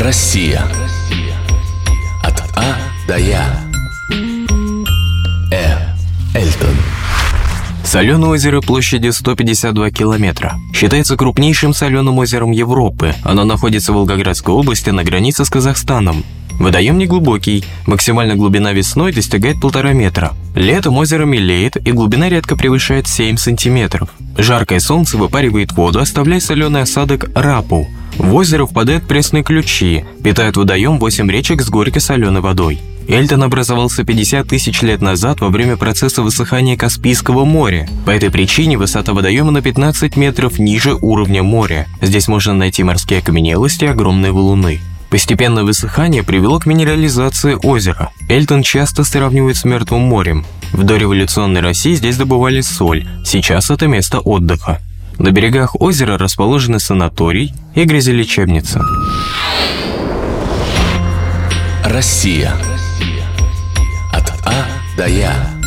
Россия. От А до Я. Э. Эльтон. Соленое озеро площадью 152 километра. Считается крупнейшим соленым озером Европы. Оно находится в Волгоградской области на границе с Казахстаном. Водоем неглубокий, максимальная глубина весной достигает полтора метра. Летом озеро мелеет и глубина редко превышает 7 сантиметров. Жаркое солнце выпаривает воду, оставляя соленый осадок рапу. В озеро впадают пресные ключи, питают водоем 8 речек с горькой соленой водой. Эльтон образовался 50 тысяч лет назад во время процесса высыхания Каспийского моря. По этой причине высота водоема на 15 метров ниже уровня моря. Здесь можно найти морские окаменелости и огромные валуны. Постепенное высыхание привело к минерализации озера. Эльтон часто сравнивают с Мертвым морем. В дореволюционной России здесь добывали соль, сейчас это место отдыха. На берегах озера расположены санаторий и грязелечебница. Россия. От А до Я.